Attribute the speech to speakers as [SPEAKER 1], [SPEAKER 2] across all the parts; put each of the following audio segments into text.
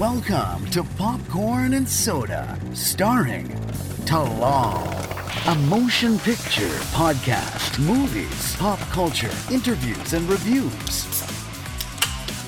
[SPEAKER 1] Welcome to Popcorn and Soda, starring Talal, a motion picture podcast, movies, pop culture, interviews, and reviews.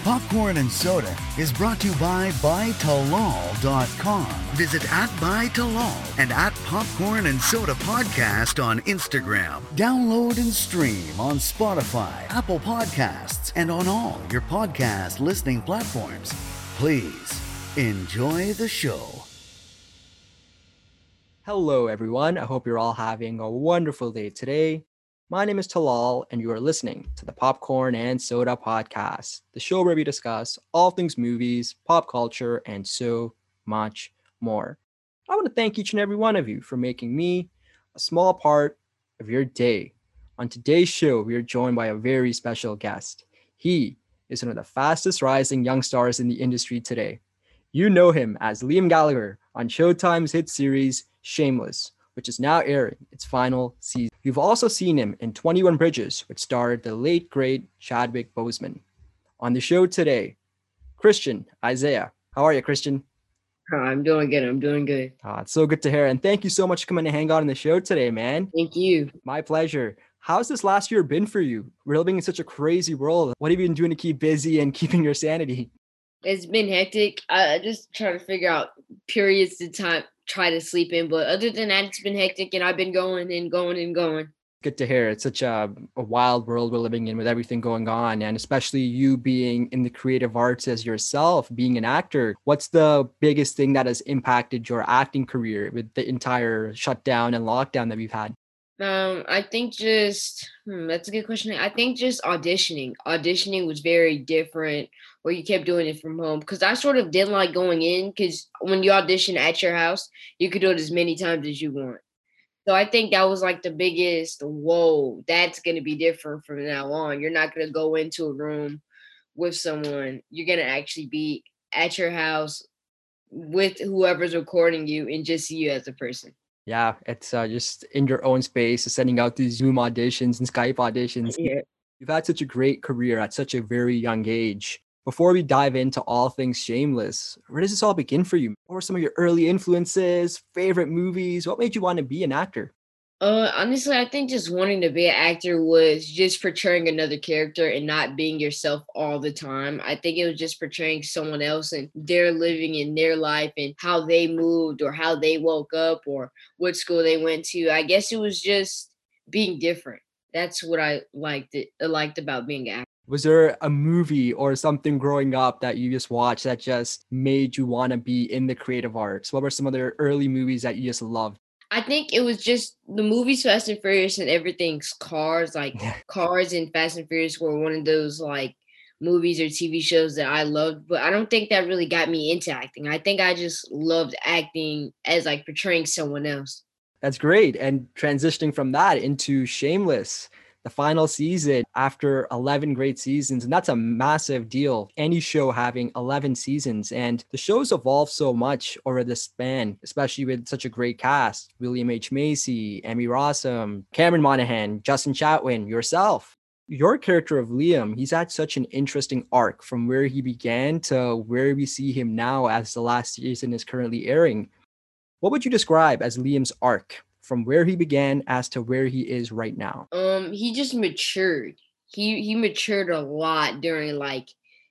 [SPEAKER 1] Popcorn and Soda is brought to you by BuyTalal.com. Visit at BuyTalal and at Popcorn and Soda Podcast on Instagram. Download and stream on Spotify, Apple Podcasts, and on all your podcast listening platforms. Please enjoy the show.
[SPEAKER 2] Hello, everyone. I hope you're all having a wonderful day today. My name is Talal, and you are listening to the Popcorn and Soda Podcast, the show where we discuss all things movies, pop culture, and so much more. I want to thank each and every one of you for making me a small part of your day. On today's show, we are joined by a very special guest. He is one of the fastest rising young stars in the industry today. You know him as Liam Gallagher on Showtime's hit series Shameless, which is now airing its final season. You've also seen him in 21 Bridges, which starred the late great Chadwick Boseman. On the show today, Christian Isaiah. How are you, Christian?
[SPEAKER 3] I'm doing good. I'm doing good.
[SPEAKER 2] Ah, it's so good to hear. And thank you so much for coming to hang out on the show today, man.
[SPEAKER 3] Thank you.
[SPEAKER 2] My pleasure. How's this last year been for you? We're living in such a crazy world. What have you been doing to keep busy and keeping your sanity?
[SPEAKER 3] It's been hectic. I I just try to figure out periods of time try to sleep in, but other than that, it's been hectic, and I've been going and going and going.
[SPEAKER 2] Good to hear. It's such a, a wild world we're living in with everything going on, and especially you being in the creative arts as yourself, being an actor. What's the biggest thing that has impacted your acting career with the entire shutdown and lockdown that we've had?
[SPEAKER 3] Um, I think just hmm, that's a good question. I think just auditioning. Auditioning was very different where you kept doing it from home because I sort of didn't like going in because when you audition at your house, you could do it as many times as you want. So I think that was like the biggest whoa, that's gonna be different from now on. You're not gonna go into a room with someone. You're gonna actually be at your house with whoever's recording you and just see you as a person.
[SPEAKER 2] Yeah, it's uh, just in your own space, sending out these Zoom auditions and Skype auditions.
[SPEAKER 3] Yeah.
[SPEAKER 2] You've had such a great career at such a very young age. Before we dive into all things shameless, where does this all begin for you? What were some of your early influences, favorite movies? What made you want to be an actor?
[SPEAKER 3] Uh, honestly, I think just wanting to be an actor was just portraying another character and not being yourself all the time. I think it was just portraying someone else and their living in their life and how they moved or how they woke up or what school they went to. I guess it was just being different. That's what I liked it uh, liked about being an actor.
[SPEAKER 2] Was there a movie or something growing up that you just watched that just made you want to be in the creative arts? What were some of the early movies that you just loved?
[SPEAKER 3] I think it was just the movies Fast and Furious and everything's cars. Like. Cars and Fast and Furious were one of those like movies or TV shows that I loved, but I don't think that really got me into acting. I think I just loved acting as like portraying someone else.
[SPEAKER 2] That's great. And transitioning from that into Shameless, the final season after 11 great seasons. And that's a massive deal. Any show having 11 seasons. And the show's evolved so much over the span, especially with such a great cast William H. Macy, Emmy Rossum, Cameron Monaghan, Justin Chatwin, yourself. Your character of Liam, he's had such an interesting arc from where he began to where we see him now as the last season is currently airing. What would you describe as Liam's arc from where he began as to where he is right now?
[SPEAKER 3] Um, he just matured. He he matured a lot during like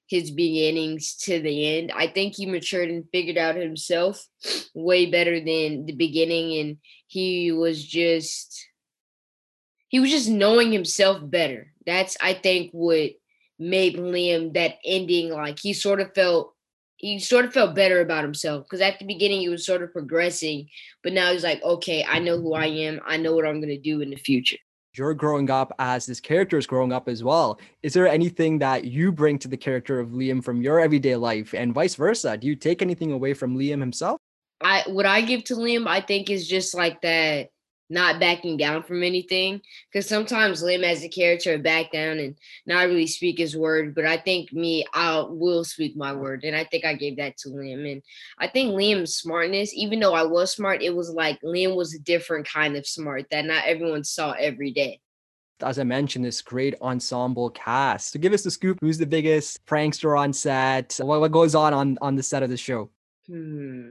[SPEAKER 3] his beginnings to the end. I think he matured and figured out himself way better than the beginning and he was just he was just knowing himself better. That's I think what made Liam that ending like he sort of felt he sort of felt better about himself because at the beginning he was sort of progressing, but now he's like, okay, I know who I am. I know what I'm gonna do in the future.
[SPEAKER 2] You're growing up as this character is growing up as well. Is there anything that you bring to the character of Liam from your everyday life and vice versa? Do you take anything away from Liam himself?
[SPEAKER 3] I what I give to Liam, I think is just like that not backing down from anything. Because sometimes Liam as a character back down and not really speak his word. But I think me, I will speak my word. And I think I gave that to Liam. And I think Liam's smartness, even though I was smart, it was like Liam was a different kind of smart that not everyone saw every day.
[SPEAKER 2] as I mentioned, this great ensemble cast. So give us the scoop. Who's the biggest prankster on set? What, what goes on, on on the set of the show?
[SPEAKER 3] Hmm.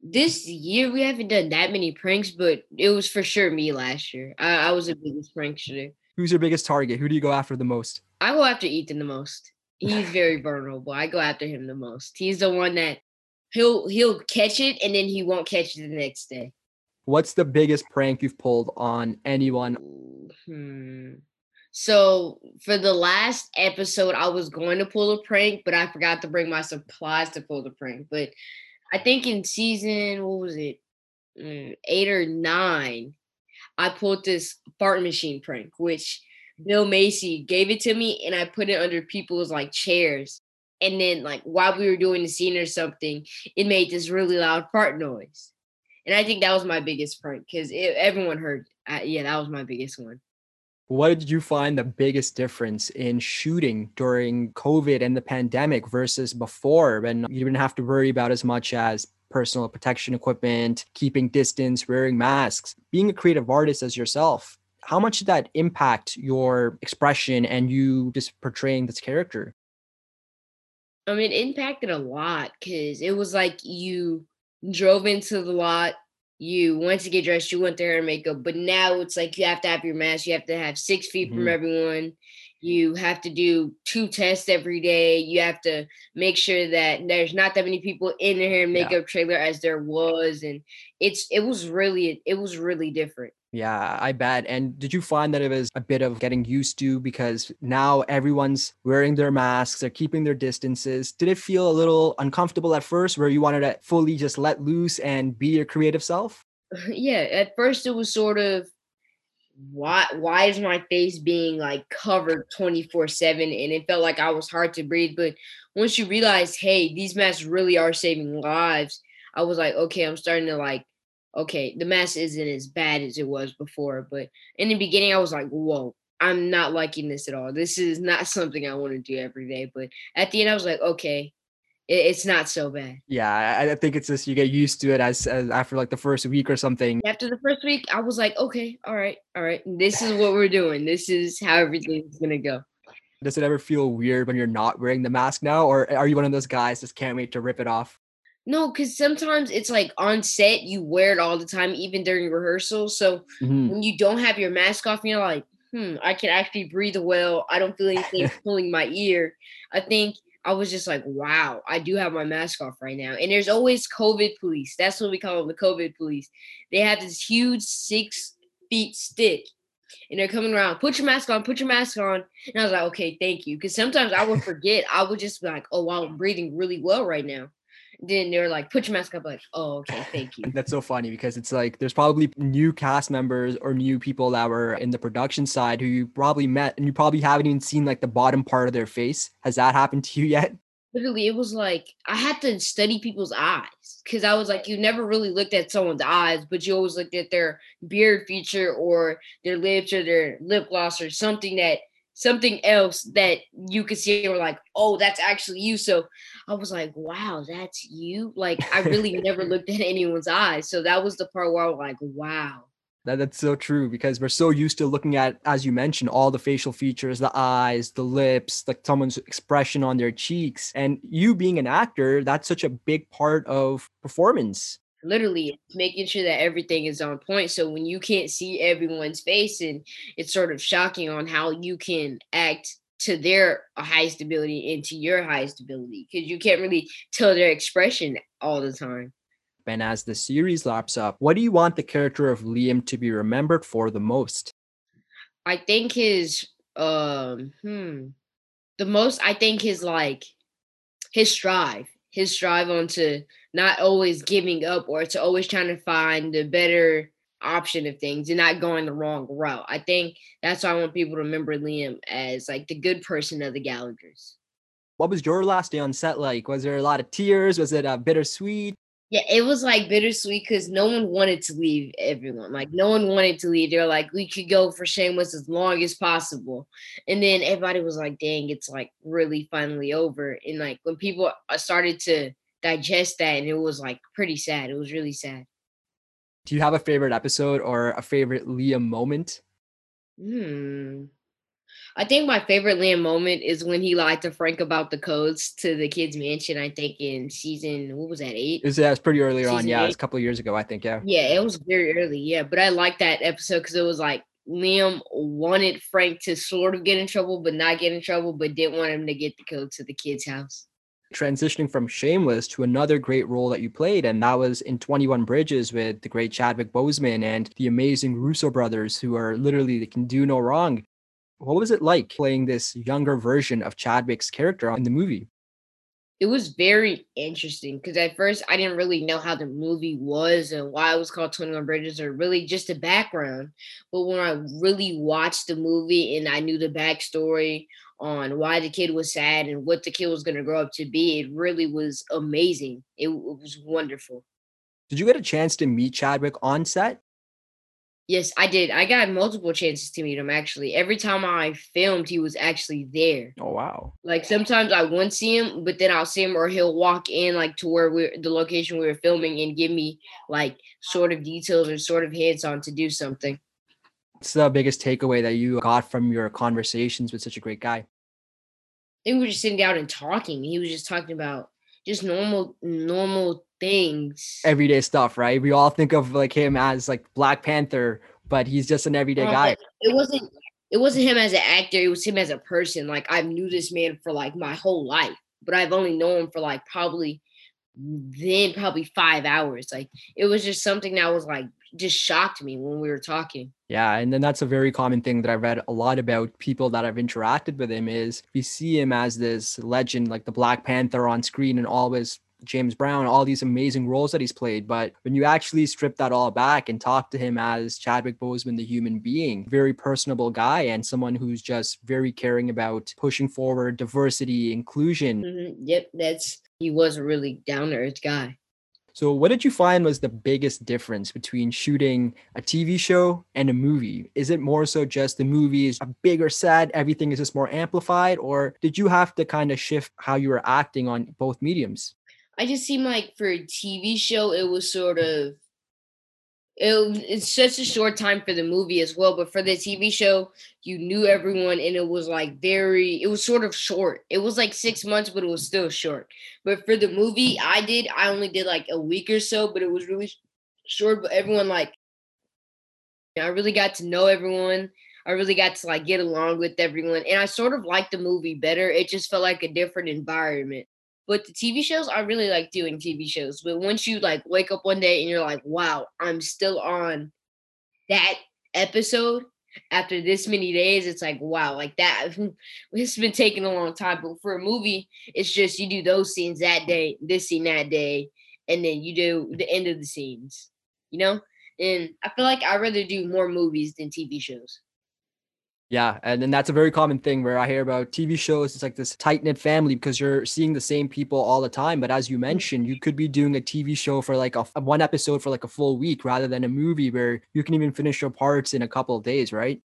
[SPEAKER 3] This year we haven't done that many pranks, but it was for sure me last year. I, I was the biggest prankster.
[SPEAKER 2] Who's your biggest target? Who do you go after the most?
[SPEAKER 3] I go after Ethan the most. He's very vulnerable. I go after him the most. He's the one that he'll he'll catch it and then he won't catch it the next day.
[SPEAKER 2] What's the biggest prank you've pulled on anyone?
[SPEAKER 3] Hmm. So for the last episode, I was going to pull a prank, but I forgot to bring my supplies to pull the prank. But I think in season, what was it, mm, eight or nine, I pulled this fart machine prank, which Bill Macy gave it to me, and I put it under people's like chairs. And then, like while we were doing the scene or something, it made this really loud fart noise. And I think that was my biggest prank because everyone heard. Uh, yeah, that was my biggest one.
[SPEAKER 2] What did you find the biggest difference in shooting during COVID and the pandemic versus before when you didn't have to worry about as much as personal protection equipment, keeping distance, wearing masks, being a creative artist as yourself? How much did that impact your expression and you just portraying this character?
[SPEAKER 3] I mean, it impacted a lot because it was like you drove into the lot, you once you get dressed, you want went there and makeup, but now it's like you have to have your mask, you have to have six feet mm-hmm. from everyone, you have to do two tests every day, you have to make sure that there's not that many people in the hair and makeup yeah. trailer as there was, and it's it was really it was really different.
[SPEAKER 2] Yeah, I bet. And did you find that it was a bit of getting used to because now everyone's wearing their masks, they're keeping their distances. Did it feel a little uncomfortable at first where you wanted to fully just let loose and be your creative self?
[SPEAKER 3] Yeah, at first it was sort of why why is my face being like covered 24/7 and it felt like I was hard to breathe, but once you realize, hey, these masks really are saving lives, I was like, okay, I'm starting to like okay, the mess isn't as bad as it was before. But in the beginning, I was like, whoa, I'm not liking this at all. This is not something I want to do every day. But at the end, I was like, okay, it's not so bad.
[SPEAKER 2] Yeah, I think it's just you get used to it as, as after like the first week or something.
[SPEAKER 3] After the first week, I was like, okay, all right, all right. This is what we're doing. This is how everything's gonna go.
[SPEAKER 2] Does it ever feel weird when you're not wearing the mask now, or eh, are you one of those guys just can't wait to rip it off?
[SPEAKER 3] No, because sometimes it's like on set, you wear it all the time, even during rehearsal. So mm-hmm. when you don't have your mask off, you're like, hmm, I can actually breathe well. I don't feel anything pulling my ear. I think I was just like, wow, I do have my mask off right now. And there's always COVID police. That's what we call them, the COVID police. They have this huge six feet stick and they're coming around, put your mask on, put your mask on. And I was like, okay, thank you. Because sometimes I would forget. I would just be like, oh, wow, I'm breathing really well right now then they're like, put your mask up. Like, oh, okay, thank you.
[SPEAKER 2] That's so funny because it's like there's probably new cast members or new people that were in the production side who you probably met and you probably haven't even seen like the bottom part of their face. Has that happened to you yet?
[SPEAKER 3] Literally, it was like I had to study people's eyes because I was like, you never really looked at someone's eyes, but you always looked at their beard feature or their lips or their lip gloss or something that something else that you could see and were like, oh, that's actually you. So I was like, wow, that's you. Like I really never looked at anyone's eyes. So that was the part where I was like, wow.
[SPEAKER 2] That, that's so true because we're so used to looking at, as you mentioned, all the facial features, the eyes, the lips, like someone's expression on their cheeks. And you being an actor, that's such a big part of performance
[SPEAKER 3] literally making sure that everything is on point so when you can't see everyone's face and it's sort of shocking on how you can act to their highest ability and to your highest ability because you can't really tell their expression all the time.
[SPEAKER 2] And as the series laps up what do you want the character of liam to be remembered for the most?
[SPEAKER 3] I think his um hmm the most i think his like his strive his strive onto not always giving up or to always trying to find the better option of things and not going the wrong route. I think that's why I want people to remember Liam as like the good person of the Gallaghers.
[SPEAKER 2] What was your last day on set like? Was there a lot of tears? Was it uh, bittersweet?
[SPEAKER 3] Yeah, it was like bittersweet because no one wanted to leave everyone. Like no one wanted to leave. They're like, we could go for Shameless as long as possible. And then everybody was like, dang, it's like really finally over. And like when people uh, started to digest that and it was like pretty sad. It was really sad.
[SPEAKER 2] Do you have a favorite episode or a favorite Liam moment?
[SPEAKER 3] Hmm. I think my favorite Liam moment is when he lied to Frank about the codes to the kids' mansion. I think in season what was that eight?
[SPEAKER 2] It was, yeah, it was pretty early on.
[SPEAKER 3] Season
[SPEAKER 2] Yeah, it was a couple of years ago, I think. Yeah.
[SPEAKER 3] Yeah, it was very early. Yeah, but I like that episode because it was like Liam wanted Frank to sort of get in trouble, but not get in trouble, but didn't want him to get the code to the kid's house.
[SPEAKER 2] Transitioning from Shameless to another great role that you played, and that was in 21 Bridges with the great Chadwick Boseman and the amazing Russo brothers, who are literally they can do no wrong. What was it like playing this younger version of Chadwick's character in the movie?
[SPEAKER 3] It was very interesting because at first I didn't really know how the movie was and why it was called 21 Bridges or really just the background. But when I really watched the movie and I knew the backstory on why the kid was sad and what the kid was going to grow up to be, it really was amazing. It, it was wonderful.
[SPEAKER 2] Did you get a chance to meet Chadwick on set?
[SPEAKER 3] Yes, I did. I got multiple chances to meet him actually. Every time I filmed, he was actually there.
[SPEAKER 2] Oh wow.
[SPEAKER 3] Like sometimes I won't see him, but then I'll see him or he'll walk in like to where we're the location we were filming and give me like sort of details or sort of hints on to do something.
[SPEAKER 2] What's the biggest takeaway that you got from your conversations with such a great guy?
[SPEAKER 3] I think we were just sitting down and talking. He was just talking about just normal normal things.
[SPEAKER 2] Everyday stuff, right? We all think of like him as like Black Panther, but he's just an everyday
[SPEAKER 3] Um,
[SPEAKER 2] guy.
[SPEAKER 3] It wasn't it wasn't him as an actor, it was him as a person. Like I knew this man for like my whole life, but I've only known him for like probably then probably five hours. Like it was just something that was like just shocked me when we were talking.
[SPEAKER 2] Yeah, and then that's a very common thing that I've read a lot about people that I've interacted with him is we see him as this legend, like the Black Panther on screen and always James Brown, all these amazing roles that he's played. But when you actually strip that all back and talk to him as Chadwick Boseman, the human being, very personable guy and someone who's just very caring about pushing forward diversity, inclusion.
[SPEAKER 3] Mhm, Yep, that's he was a really down to earth guy.
[SPEAKER 2] So, what did you find was the biggest difference between shooting a TV show and a movie? Is it more so just the movie is a bigger set, everything is just more amplified, or did you have to kind of shift how you were acting on both mediums?
[SPEAKER 3] I just seem like for a TV show, it was sort of it, it's such a short time for the movie as well. But for the TV show, you knew everyone, and it was like very. It was sort of short. It was like six months, but it was still short. But for the movie, I did. I only did like a week or so, but it was really short. But everyone like, I really got to know everyone. I really got to like get along with everyone, and I sort of liked the movie better. It just felt like a different environment. But the TV shows, I really like doing TV shows. But once you like wake up one day and you're like, wow, I'm still on that episode after this many days, it's like, wow, like that. It's been taking a long time. But for a movie, it's just you do those scenes that day, this scene that day, and then you do the end of the scenes, you know? And I feel like I'd rather do more movies than TV shows.
[SPEAKER 2] Yeah, and then that's a very common thing where I hear about TV shows. It's like this tight knit family because you're seeing the same people all the time. But as you mm-hmm. mentioned, you could be doing a TV show for like a, a one episode for like a full week rather than a movie where you can even finish your parts in a couple of days, right?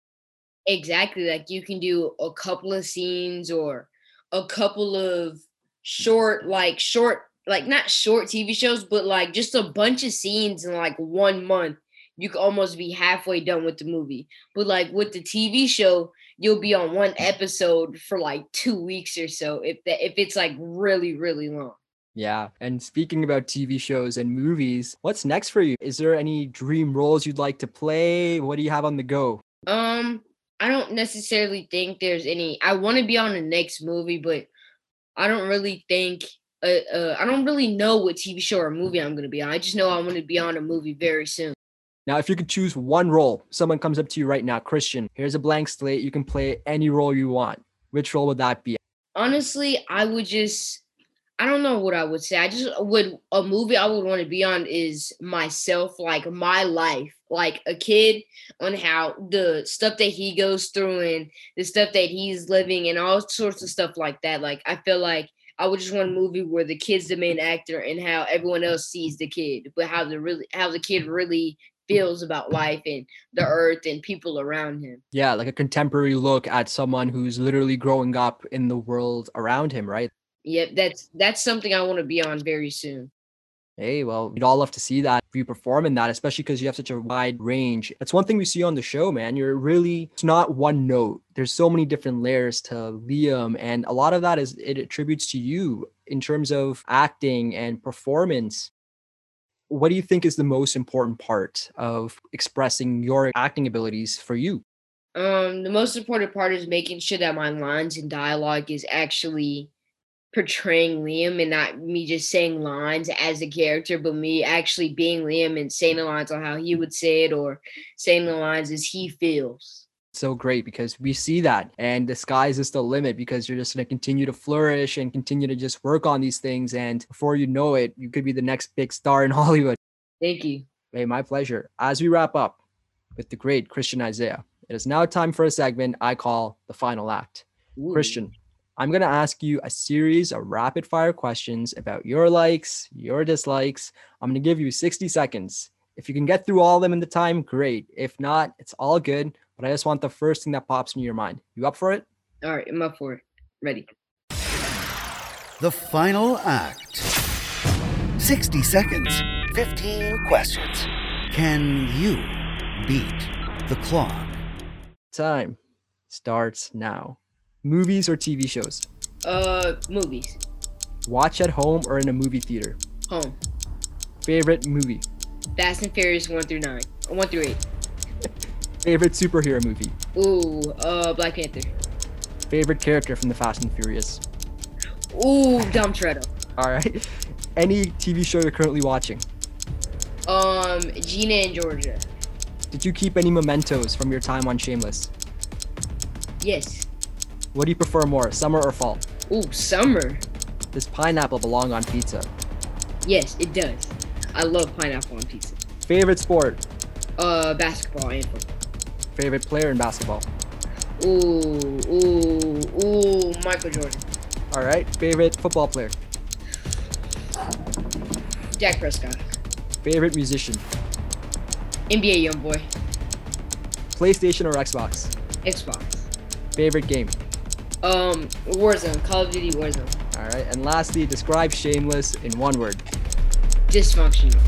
[SPEAKER 3] Exactly. Like you can do a couple of scenes or a couple of short, like short, like not short TV shows, but like just a bunch of scenes in like one month. You could almost be halfway done with the movie. But like with the TV show, you'll be on one episode for like two weeks or so if that if it's like really, really long.
[SPEAKER 2] Yeah. And speaking about TV shows and movies, what's next for you? Is there any dream roles you'd like to play? What do you have on the go?
[SPEAKER 3] Um, I don't necessarily think there's any. I want to be on the next movie, but I don't really think. Uh, uh, I don't really know what TV show or movie I'm gonna be on. I just know I'm gonna be on a movie very soon.
[SPEAKER 2] Now, if you could choose one role, someone comes up to you right now, Christian, here's a blank slate. You can play any role you want. Which role would that be?
[SPEAKER 3] Honestly, I would just. I don't know what I would say. I just would a movie I would want to be on is myself, like my life, like a kid on how the stuff that he goes through and the stuff that he's living and all sorts of stuff like that. Like I feel like I would just want a movie where the kid's the main actor and how everyone else sees the kid, but how the really how the kid really feels about life and the earth and people around him.
[SPEAKER 2] Yeah, like a contemporary look at someone who's literally growing up in the world around him, right?
[SPEAKER 3] Yep, that's that's something I want to be on very soon.
[SPEAKER 2] Hey, well, we'd all love to see that you perform in that, especially because you have such a wide range. That's one thing we see on the show, man. You're really, it's not one note. There's so many different layers to Liam. And a lot of that is it attributes to you in terms of acting and performance. What do you think is the most important part of expressing your acting abilities for you?
[SPEAKER 3] Um, the most important part is making sure that my lines and dialogue is actually portraying Liam and not me just saying lines as a character, but me actually being Liam and saying the lines on how he would say it or saying the lines as he feels.
[SPEAKER 2] So great because we see that and the sky's is the limit because you're just going to continue to flourish and continue to just work on these things. And before you know it, you could be the next big star in Hollywood.
[SPEAKER 3] Thank you.
[SPEAKER 2] Hey, my pleasure. As we wrap up with the great Christian Isaiah, it is now time for a segment I call the final act. Ooh. Christian, I'm going to ask you a series of rapid fire questions about your likes, your dislikes. I'm going to give you 60 seconds. If you can get through all of them in the time, great. If not, it's all good. But I just want the first thing that pops into your mind. You up for it?
[SPEAKER 3] All right, I'm up for it. Ready.
[SPEAKER 1] The final act 60 seconds, 15 questions. Can you beat the clock?
[SPEAKER 2] Time starts now. Movies or TV shows?
[SPEAKER 3] Uh, movies.
[SPEAKER 2] Watch at home or in a movie theater?
[SPEAKER 3] Home.
[SPEAKER 2] Favorite movie?
[SPEAKER 3] Fast and Furious 1 through 9. 1 through 8.
[SPEAKER 2] Favorite superhero movie?
[SPEAKER 3] Ooh, uh, Black Panther.
[SPEAKER 2] Favorite character from the Fast and Furious?
[SPEAKER 3] Ooh, Dom Toretto.
[SPEAKER 2] All right. Any TV show you're currently watching?
[SPEAKER 3] Um, Ginny and Georgia.
[SPEAKER 2] Did you keep any mementos from your time on Shameless?
[SPEAKER 3] Yes.
[SPEAKER 2] What do you prefer more, summer or fall?
[SPEAKER 3] Ooh, summer.
[SPEAKER 2] Does pineapple belong on pizza?
[SPEAKER 3] Yes, it does. I love pineapple on pizza.
[SPEAKER 2] Favorite sport?
[SPEAKER 3] Uh, basketball and football.
[SPEAKER 2] Favorite player in basketball?
[SPEAKER 3] Ooh, ooh, ooh, Michael Jordan.
[SPEAKER 2] All right. Favorite football player?
[SPEAKER 3] Dak Prescott.
[SPEAKER 2] Favorite musician?
[SPEAKER 3] NBA YoungBoy.
[SPEAKER 2] PlayStation or Xbox?
[SPEAKER 3] Xbox.
[SPEAKER 2] Favorite game?
[SPEAKER 3] Um, Warzone, Call of Duty Warzone.
[SPEAKER 2] All right, and lastly, describe Shameless in one word.
[SPEAKER 3] Dysfunctional.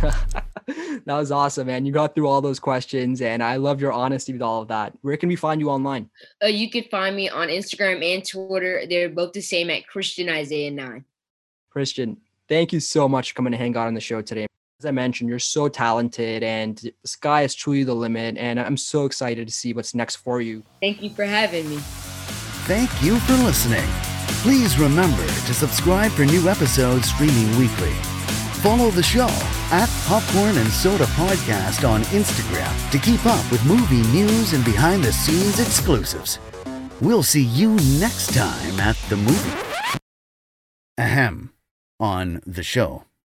[SPEAKER 2] that was awesome, man. You got through all those questions, and I love your honesty with all of that. Where can we find you online?
[SPEAKER 3] Uh, you can find me on Instagram and Twitter. They're both the same at Christian Isaiah Nine.
[SPEAKER 2] Christian, thank you so much for coming to hang out on the show today as I mentioned, you're so talented and the sky is truly the limit. And I'm so excited to see what's next for you.
[SPEAKER 3] Thank you for having me.
[SPEAKER 1] Thank you for listening. Please remember to subscribe for new episodes streaming weekly. Follow the show at Popcorn and Soda Podcast on Instagram to keep up with movie news and behind the scenes exclusives. We'll see you next time at the movie. Ahem. On the show.